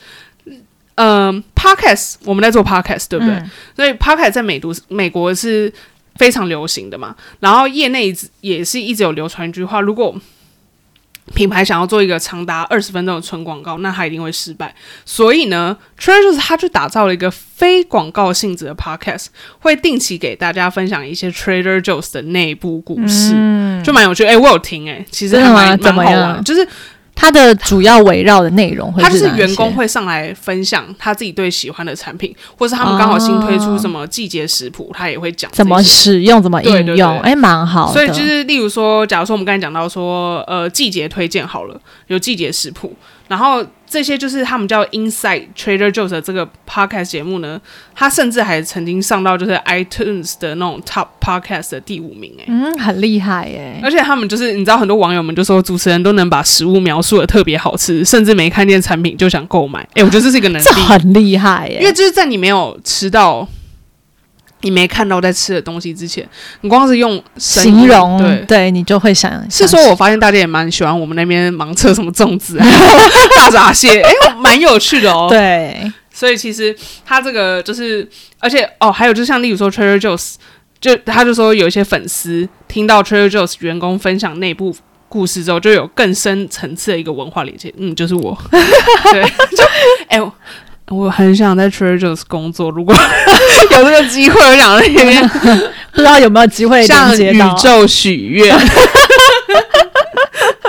嗯、p o d c a s t 我们在做 Podcast，对不对？嗯所以 Podcast 在美都美国是非常流行的嘛。然后业内也是一直有流传一句话：如果品牌想要做一个长达二十分钟的纯广告，那它一定会失败。所以呢，Trader 它就打造了一个非广告性质的 Podcast，会定期给大家分享一些 Trader Joe's 的内部故事，嗯，就蛮有趣。哎、我有听哎、其实还蛮蛮好玩就是它的主要围绕的内容会他就是员工会上来分享他自己对喜欢的产品，或是他们刚好新推出什么季节食谱，他也会讲怎么使用，怎么应用，对哎，蛮好的。所以就是，例如说，假如说我们刚才讲到说，呃，季节推荐好了，有季节食谱，然后这些就是他们叫 Inside Trader Joe's 的这个 podcast 节目呢，他甚至还曾经上到就是 iTunes 的那种 Top Podcast 的第五名、欸，嗯，很厉害耶。而且他们就是，你知道，很多网友们就说主持人都能把食物描述的特别好吃，甚至没看见产品就想购买。哎、我觉得这是一个能力，这很厉害耶，因为就是在你没有吃到、你没看到在吃的东西之前，你光是用形容对对。你就会想是说，我发现大家也蛮喜欢我们那边盲测什么粽子啊、大闸蟹，哎、蛮有趣的哦。，对，所以其实他这个就是，而且哦，还有就像例如说 Trader Joe's，就他就说有一些粉丝听到 Trader Joe's 员工分享内部故事之后，就有更深层次的一个文化连接。嗯，就是我，对，就我很想在 Trader Joe's 工作，如果 有这个机会，我想在那边不知道有没有机会向宇。宙许愿。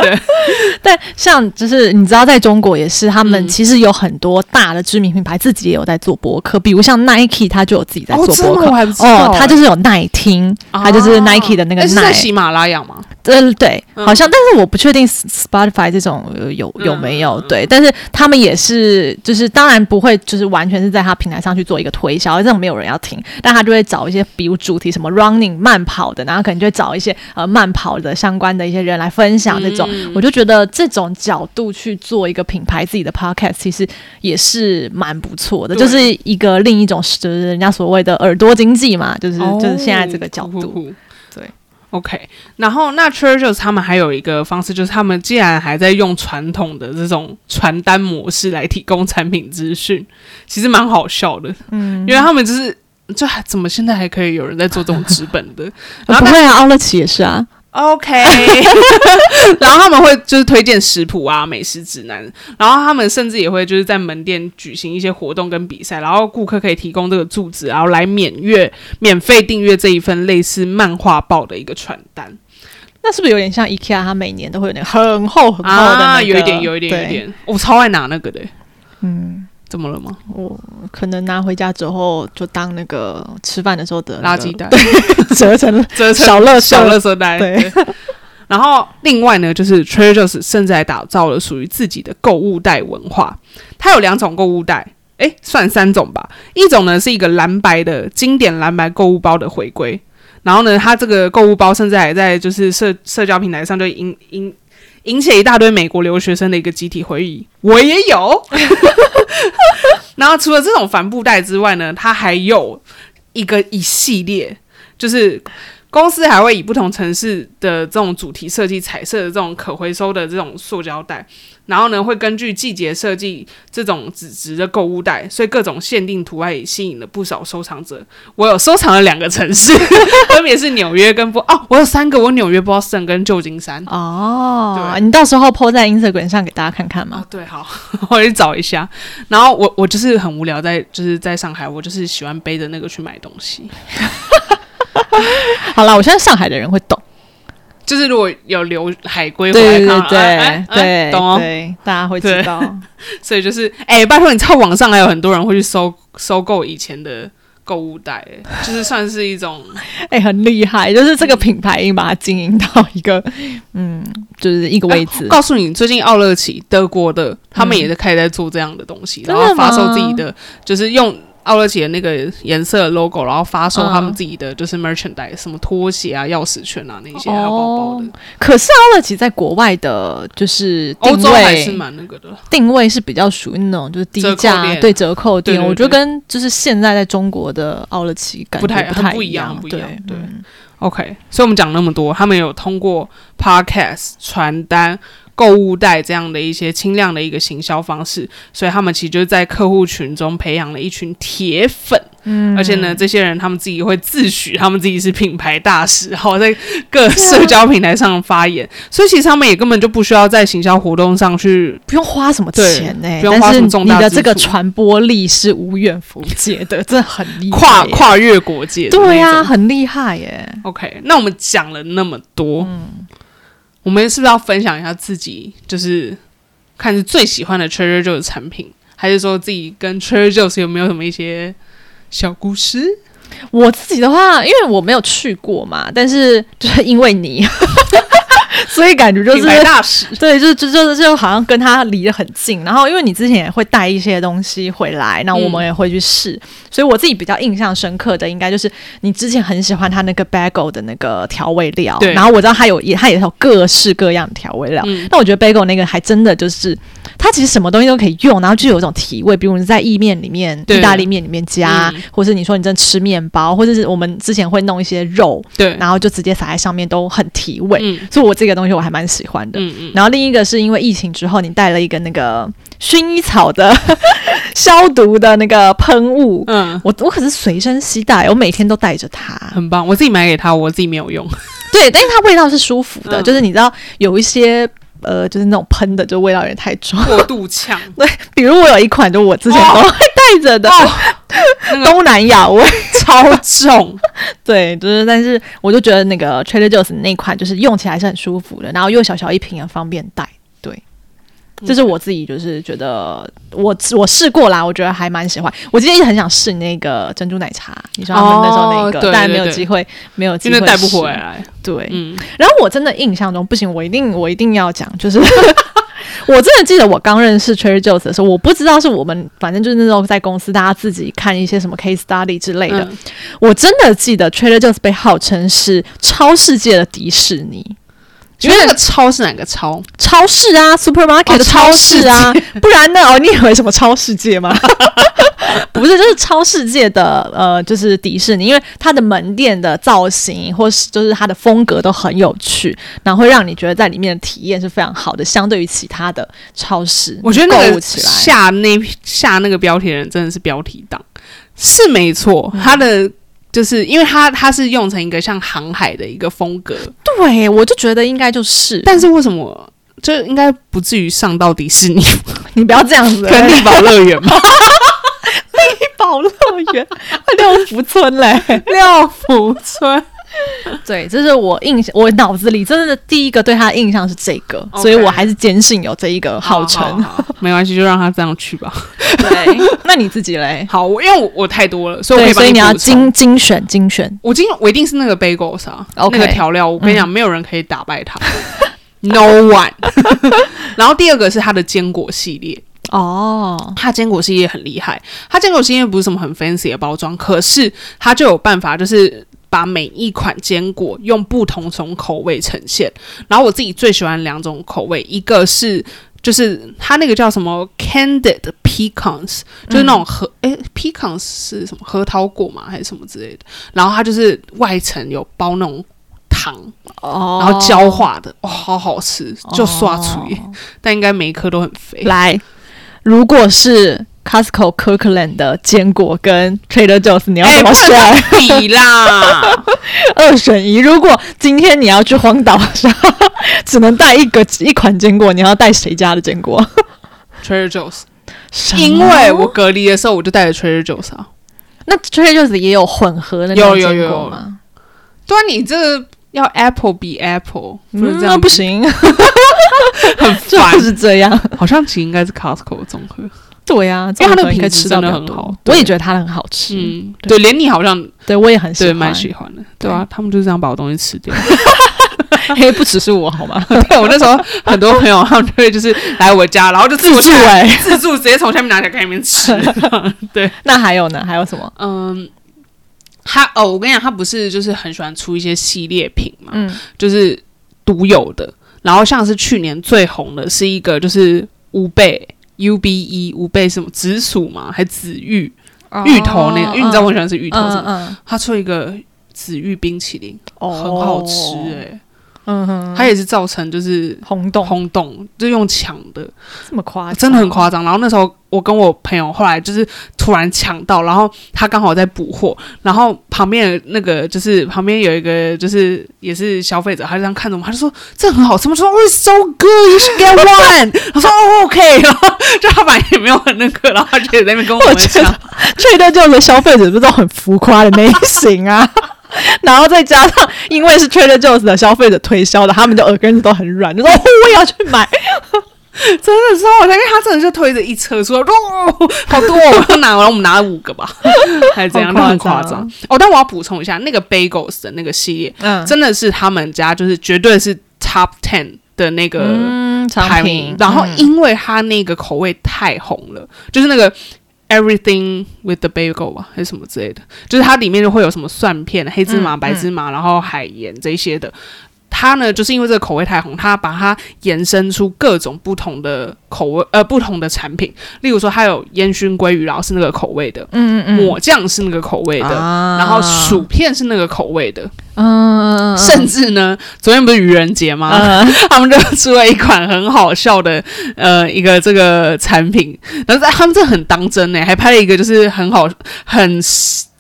但像就是你知道，在中国也是，他们嗯。其实有很多大的知名品牌自己也有在做博客，比如像 Nike，他就有自己在做哦，真的播客。哦，他就是有耐听，它就是 Nike 的那个诶是在耐，喜马拉雅吗？呃，对，嗯。好像，但是我不确定 Spotify 这种呃有有没有嗯。对，但是他们也是，就是当然不会，就是完全是在他平台上去做一个推销，这种没有人要听，但他就会找一些比如主题什么 running 慢跑的，然后可能就会找一些呃慢跑的相关的一些人来分享这种，嗯我就觉得这种角度去做一个品牌自己的 podcast，其实也是蛮不错的，就是一个另一种就是人家所谓的耳朵经济嘛，就是、哦就是现在这个角度，对。OK，然后那 Trader Joe's 他们还有一个方式，就是他们既然还在用传统的这种传单模式来提供产品资讯，其实蛮好笑的。嗯，因为他们就是就还怎么现在还可以有人在做这种纸本的，不会啊，奥乐奇也是啊，OK，然后他们会就是推荐食谱啊、美食指南，然后他们甚至也会就是在门店举行一些活动跟比赛，然后顾客可以提供这个住址，然后来免阅、免费订阅这一份类似漫画报的一个传单。那是不是有点像 IKEA？它每年都会有那个很厚很厚的、那个？啊，有一点，有一点，有一。点，我超爱拿那个的，嗯，怎么了吗？我可能拿回家之后就当那个吃饭的时候的那个垃圾袋，折成了 折成小乐小乐色袋，对对。然后另外呢，就是 Trader Joe's 甚至还打造了属于自己的购物袋文化。它有两种购物袋，诶，算三种吧。一种呢是一个蓝白的经典蓝白购物包的回归，然后呢，它这个购物包甚至还在就是社社交平台上就引引引起一大堆美国留学生的一个集体回忆，我也有。然后除了这种帆布袋之外呢，它还有一个一系列，就是公司还会以不同城市的这种主题设计彩色的这种可回收的这种塑胶袋，然后呢会根据季节设计这种纸质的购物袋，所以各种限定图案也吸引了不少收藏者。我有收藏了两个城市，分别是纽约跟波哦，我有三个，我纽约、Boston 跟旧金山。哦，对你到时候 po 在 Instagram 上给大家看看嘛哦？，对，好，我去找一下。然后我我就是很无聊在，就是在上海，我就是喜欢背着那个去买东西。好了，我相信上海的人会懂。就是如果有留海归回来对对，对哎哎哎对懂哦。对，大家会知道。所以就是，哎、拜托你知道网上还有很多人会去收收购以前的购物袋，哎就是算是一种 哎、很厉害，就是这个品牌已经把它经营到一个，嗯，就是一个位置。告诉你，最近奥乐奇德国的他们也是开始在做这样的东西，真然后发售自己的，就是用奥乐奇的那个颜色的 logo，然后发售他们自己的就是 merchandise，什么拖鞋啊、钥匙圈啊那些，还有包包的。可是奥乐奇在国外的，就是欧定位洲还是蛮那个的。定位是比较属于那种就是低价对折扣店，对对我觉得跟就是现在在中国的奥乐奇感不太不太不一样样，不一样对。嗯。OK，所以我们讲那么多，他们有通过 podcast、传单、购物袋这样的一些轻量的一个行销方式，所以他们其实就是在客户群中培养了一群铁粉。嗯，而且呢，这些人他们自己会自诩他们自己是品牌大使，好在各社交平台上发言，所以其实他们也根本就不需要在行销活动上去不用花什么对钱呢、不用花什么重大你的这个传播力是无远弗届的，这很厉害跨跨越国界。对呀、很厉害耶。OK，那我们讲了那么多，我们是不是要分享一下自己，就是看是最喜欢的 Trader Joe 的产品，还是说自己跟 Trader Joe 有没有什么一些小故事？我自己的话，因为我没有去过嘛，但是就是因为你，所以感觉就是品牌大使，对，就就就就好像跟他离得很近。然后因为你之前也会带一些东西回来，那我们也会去试，所以我自己比较印象深刻的，应该就是你之前很喜欢他那个 bagel 的那个调味料，对。然后我知道他有也他也有各式各样的调味料。嗯。那我觉得 bagel 那个还真的就是，它其实什么东西都可以用，然后就有一种提味，比如你在意面里面、意大利面里面加，嗯。或是你说你真的吃面包，或者是我们之前会弄一些肉，对，然后就直接撒在上面，都很提味。嗯。所以我这个东西我还蛮喜欢的。嗯嗯，然后另一个是因为疫情之后，你带了一个那个薰衣草的 消毒的那个喷雾，嗯，我我可是随身携带，我每天都带着它。很棒，我自己买给他，我自己没有用。对，但是它味道是舒服的，嗯就是你知道有一些呃，就是那种喷的，就味道有点太重。过度呛，比如我有一款，就我之前都会带着的、那个。东南亚味，超重，对，就是但是我就觉得那个 Trader Joe's 那款就是用起来是很舒服的，然后又小小一瓶，很方便带。对，这是我自己就是觉得我我试过啦，我觉得还蛮喜欢。我今天一直很想试那个珍珠奶茶，你说他们那时候那个，但没有机会，没有机会带不回。来。对，嗯，然后我真的印象中不行，我一定我一定要讲，就是 我真的记得我刚认识 Trader Joe's 的时候，我不知道是我们反正就是那时候在公司大家自己看一些什么 case study 之类的，嗯我真的记得 Trader Joe's 被号称是超世界的迪士尼。因为那个超是哪个超？超市啊，supermarket 超市啊，不然呢？哦，你以为什么超世界吗？不是，就是超世界的呃，就是迪士尼，因为它的门店的造型或是就是它的风格都很有趣，然后会让你觉得在里面的体验是非常好的，相对于其他的超市，我觉得那个购物起来，下那下那个标题的人真的是标题党，是没错，他的。就是因为它它是用成一个像航海的一个风格，对我就觉得应该就是，但是为什么就应该不至于上到迪士尼？你不要这样子，跟力宝乐园吧？宝乐园、六福村嘞。六福村，对，这是我印象，我脑子里真的第一个对他的印象是这个所以我还是坚信有这一个号称。好好好 没关系，就让他这样去吧。对，那你自己嘞？好，我因为我我太多了，所以我可，以帮所以你要精精选精选。我今我一定是那个 bagels 啊那个调料，我跟你讲，没有人可以打败它，No one。然后第二个是它的坚果系列，哦，它坚果系列很厉害，它坚果系列不是什么很 fancy 的包装，可是它就有办法，就是把每一款坚果用不同种口味呈现。然后我自己最喜欢两种口味，一个是。就是它那个叫什么 candied pecans，就是那种核诶、pecans 是什么核桃果嘛？还是什么之类的？然后它就是外层有包那种糖，哦然后焦化的，哇、好好吃，就刷出耶，但应该每一颗都很肥。来，如果是 Costco Kirkland 的坚果跟 Trader Joe's，你要哎怎么选？比啦，二选一。如果今天你要去荒岛上，只能带一个一款坚果，你要带谁家的坚果？Trader Joe's，因为我隔离的时候我就带着 Trader Joe's 啊。那 Trader Joe's 也有混合的那种坚有有有果吗？对啊，你这个要 Apple 比 Apple，不是嗯这样、那不，行，很就烦。是这样。好像其实应该是 Costco 的综合。对呀、因为它那个品质真的很好我也觉得它的很好吃。嗯，对对，连你好像对我也很喜对欢。蛮喜欢的，对啊，他们就这样把我东西吃掉。嘿，不只是我好吗？对我那时候很多朋友他们就会就是来我家，然后就自自助哎、自助直接从下面拿起来给你们吃。对，那还有呢？还有什么？嗯，他哦，我跟你讲，他不是就是很喜欢出一些系列品嘛，嗯，就是独有的。然后像是去年最红的是一个就是乌贝 U B E 五倍什么紫薯嘛，还紫芋芋头那个，因为你知道我喜欢吃芋头什么，嗯嗯，他出一个紫芋冰淇淋，哦很好吃哎、嗯哼，它也是造成就是轰动轰动，就用抢的，这么夸张，真的很夸张。然后那时候我跟我朋友后来就是突然抢到，然后他刚好在补货，然后旁边那个就是旁边有一个就是也是消费者，他就这样看着我们，他就说这很好吃吗？说哦、so good，you should get one。他说哦 OK，然后就他本来也没有很那个，然后他就在那边跟我们我觉得抢，吹的就是消费者不是都很浮夸的类型啊。然后再加上，因为是 Trader Joe's 的消费者推销的，他们就耳根子都很软，就说、哦、我也要去买。真的超好笑，因为他真的就推着一车出来，哦，好多、哦，我拿，然后我们拿了五个吧，还是怎样，很夸张。哦，但我要补充一下，那个 Bagels 的那个系列，嗯，真的是他们家就是绝对是 Top Ten 的那个嗯，排产名，品，然后嗯。因为它那个口味太红了，就是那个 Everything with the Bagel 吧，还是什么之类的，就是它里面就会有什么蒜片、黑芝麻、嗯白芝麻，然后海盐这些的。它呢，就是因为这个口味太红，它把它延伸出各种不同的口味，呃，不同的产品。例如说，它有烟熏鲑鱼，然后是那个口味的；嗯嗯嗯，抹酱是那个口味的，啊然后薯片是那个口味的。嗯，甚至呢，昨天不是愚人节吗？嗯。他们就出了一款很好笑的呃一个这个产品，然后在他们这很当真呢，还拍了一个就是很好很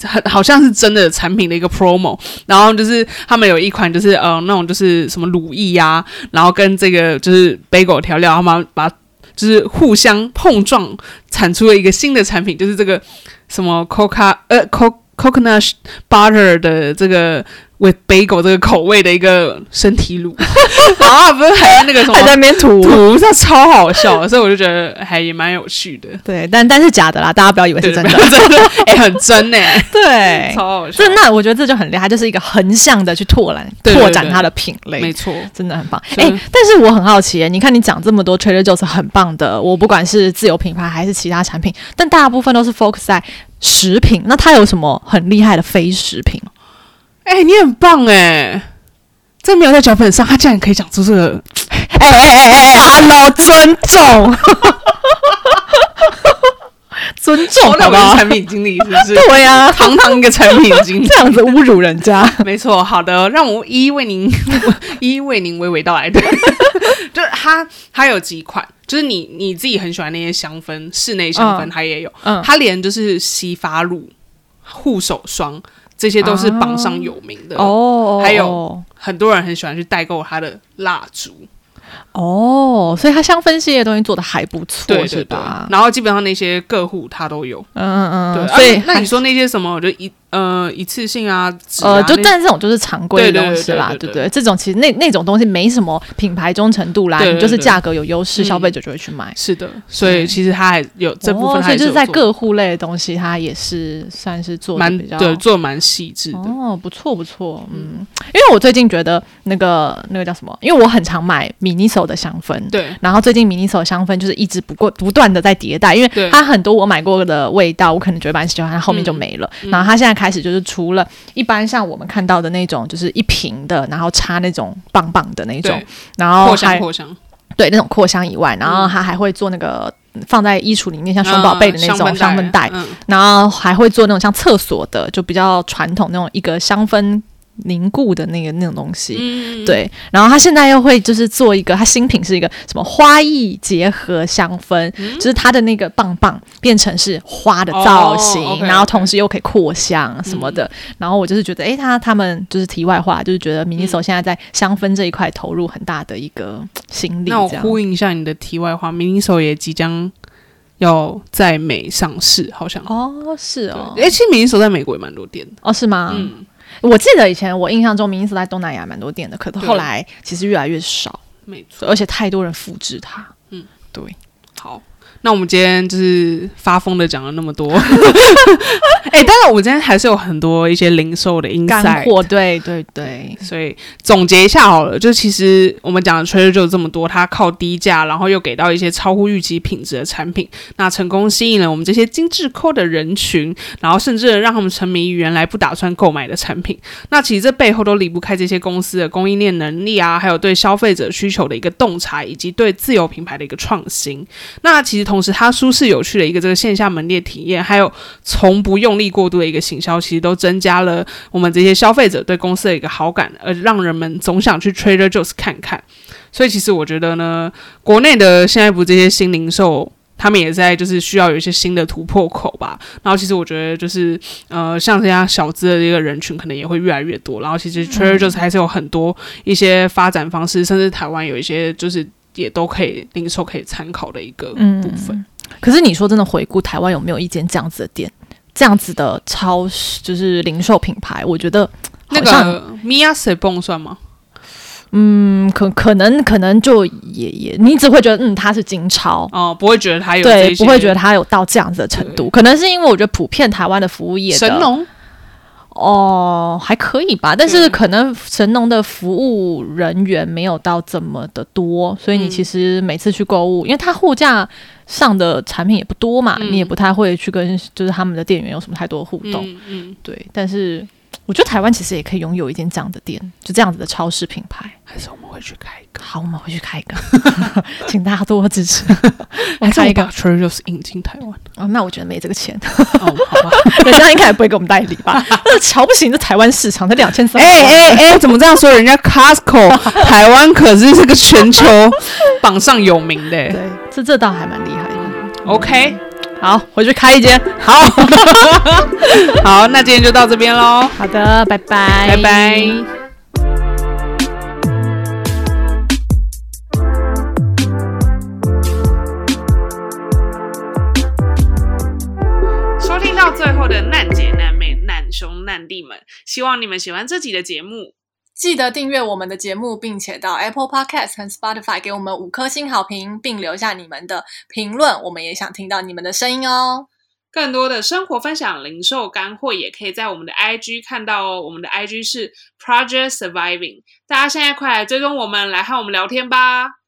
很好像是真的产品的一个 promo，然后就是他们有一款就是呃那种就是什么乳液呀、然后跟这个就是 bagel 调料，他们把就是互相碰撞，产出了一个新的产品，就是这个什么 coca 呃 co coconut butter 的这个 with bagel 这个口味的一个身体乳，然 后不是还在那个什么还在那边涂，涂，这超好笑，所以我就觉得还也蛮有趣的。对，但但是假的啦，大家不要以为，是真的。真的，哎、很真哎、对，超好笑这。那我觉得这就很厉害，就是一个横向的去拓展拓展它的品类没。错，真的很棒，哎、但是我很好奇耶，你看你讲这么多 Trader Joe's 很棒的，我不管是自有品牌还是其他产品，但大部分都是 focus 在食品，那它有什么很厉害的非食品？哎、你很棒哎、这没有在脚本上，他竟然可以讲出这个，哎哎哎哎，Hello，尊重，尊重哦，那好不好？我是产品经理是不是？对呀、啊，堂堂一个产品经理 这，样子侮辱人家，没错。好的，让我一一为您 一一为您娓娓道来。对，就是它它有几款，就是你你自己很喜欢那些香氛，室内香氛嗯它也有，嗯，它连就是洗发乳、护手霜这些都是榜上有名的。哦，还有很多人很喜欢去代购它的蜡烛，哦，所以它香氛系列的东西做的还不错，对对对是吧？然后基本上那些个户他都有。嗯嗯对，嗯，所以啊那你说那些什么，我就一呃一次性啊，啊呃，就那但这种就是常规的东西啦，对不对？这种其实那那种东西没什么品牌忠诚度啦，对对你就是价格有优势，嗯消费者就会去买。是的，所以其实它还有这部分哦，所以就是在各户类的东西，它也是算是做的蛮比较对做得蛮细致的。哦，不错不错，嗯，因为我最近觉得那个那个叫什么？因为我很常买 Miniso 的香氛，对然后最近 Miniso 的香氛就是一直不过不断的在迭代，因为它很多我买过的味道，我可能觉得蛮喜欢，它后面就没了。嗯然后它现在开始就是除了一般像我们看到的那种，就是一瓶的，然后插那种棒棒的那种，，然后扩香还扩香，对那种扩香以外，然后嗯它还会做那个。放在衣橱里面，像熊宝贝的那种嗯香氛袋，嗯，然后还会做那种像厕所的，就比较传统那种一个香氛凝固的那个那种东西。嗯，对，然后他现在又会就是做一个，他新品是一个什么花艺结合香氛，嗯就是它的那个棒棒变成是花的造型，然后同时又可以扩香什么的。然后我就是觉得，诶，他他们就是题外话，就是觉得 Miniso 现在在香氛这一块投入很大的一个心力，那我。呼应一下你的题外话，Miniso 也即将要在美上市，好像。哦，是哦，哎、其实 Miniso 在美国也蛮多店的。哦是吗？嗯，我记得以前我印象中 Miniso 在东南亚蛮多店的，可是后来其实越来越少，没错。而且太多人复制它。嗯，对好，那我们今天就是发疯的讲了那么多，哎、但是我们今天还是有很多一些零售的 insight，干货，对对对，所以总结一下好了，就其实我们讲的 Trader Joe 这么多，它靠低价，然后又给到一些超乎预期品质的产品，那成功吸引了我们这些精致抠的人群，然后甚至让他们沉迷于原来不打算购买的产品。那其实这背后都离不开这些公司的供应链能力啊，还有对消费者需求的一个洞察，以及对自有品牌的一个创新。那其实同时，它舒适有趣的一个这个线下门店体验，还有从不用力过度的一个行销，其实都增加了我们这些消费者对公司的一个好感，而让人们总想去 Trader Joe's 看看。所以其实我觉得呢，国内的现在不这些新零售。他们也在就是需要有一些新的突破口吧，然后其实我觉得就是呃，像这样小资的这个人群可能也会越来越多，然后其实 Trader Joe's 还是有很多一些发展方式，甚至台湾有一些就是也都可以零售可以参考的一个部分。可是你说真的，回顾台湾有没有一间这样子的店，这样子的超市就是零售品牌？我觉得那个 Mia s e b o n 算吗？嗯，可可能可能就也也，你只会觉得嗯，它是金超。哦，不会觉得它有对，不会觉得它有到这样子的程度，可能是因为我觉得普遍台湾的服务业神农哦还可以吧，但是可能神农的服务人员没有到这么的多，所以你嗯。其实每次去购物，因为它货架上的产品也不多嘛，嗯。你也不太会去跟就是他们的店员有什么太多的互动，嗯嗯，对。但是我觉得台湾其实也可以拥有一间这样的店，就这样子的超市品牌。还是我们会去开一个，好，我们会去开一个，请大家多多支持。我开一个 Trader Joe's 引进台湾？哦，那我觉得没这个钱，哦，好吧。人家应该也不会给我们代理吧？那瞧不起你这台湾市场，才两千三。哎哎哎，怎么这样说？人家 Costco 台湾可是这个全球榜上有名的。对，这这倒还蛮厉害的。OK，好，回去开一间。好，好，那今天就到这边喽，好的，拜拜，拜拜。收听到最后的难姐难妹难兄难弟们，希望你们喜欢这集的节目。记得订阅我们的节目，并且到 Apple Podcast 和 Spotify 给我们五颗星好评，并留下你们的评论。我们也想听到你们的声音哦。更多的生活分享、零售干货，也可以在我们的 IG 看到哦。我们的 IG 是 Project Surviving，大家现在快来追踪我们，来和我们聊天吧。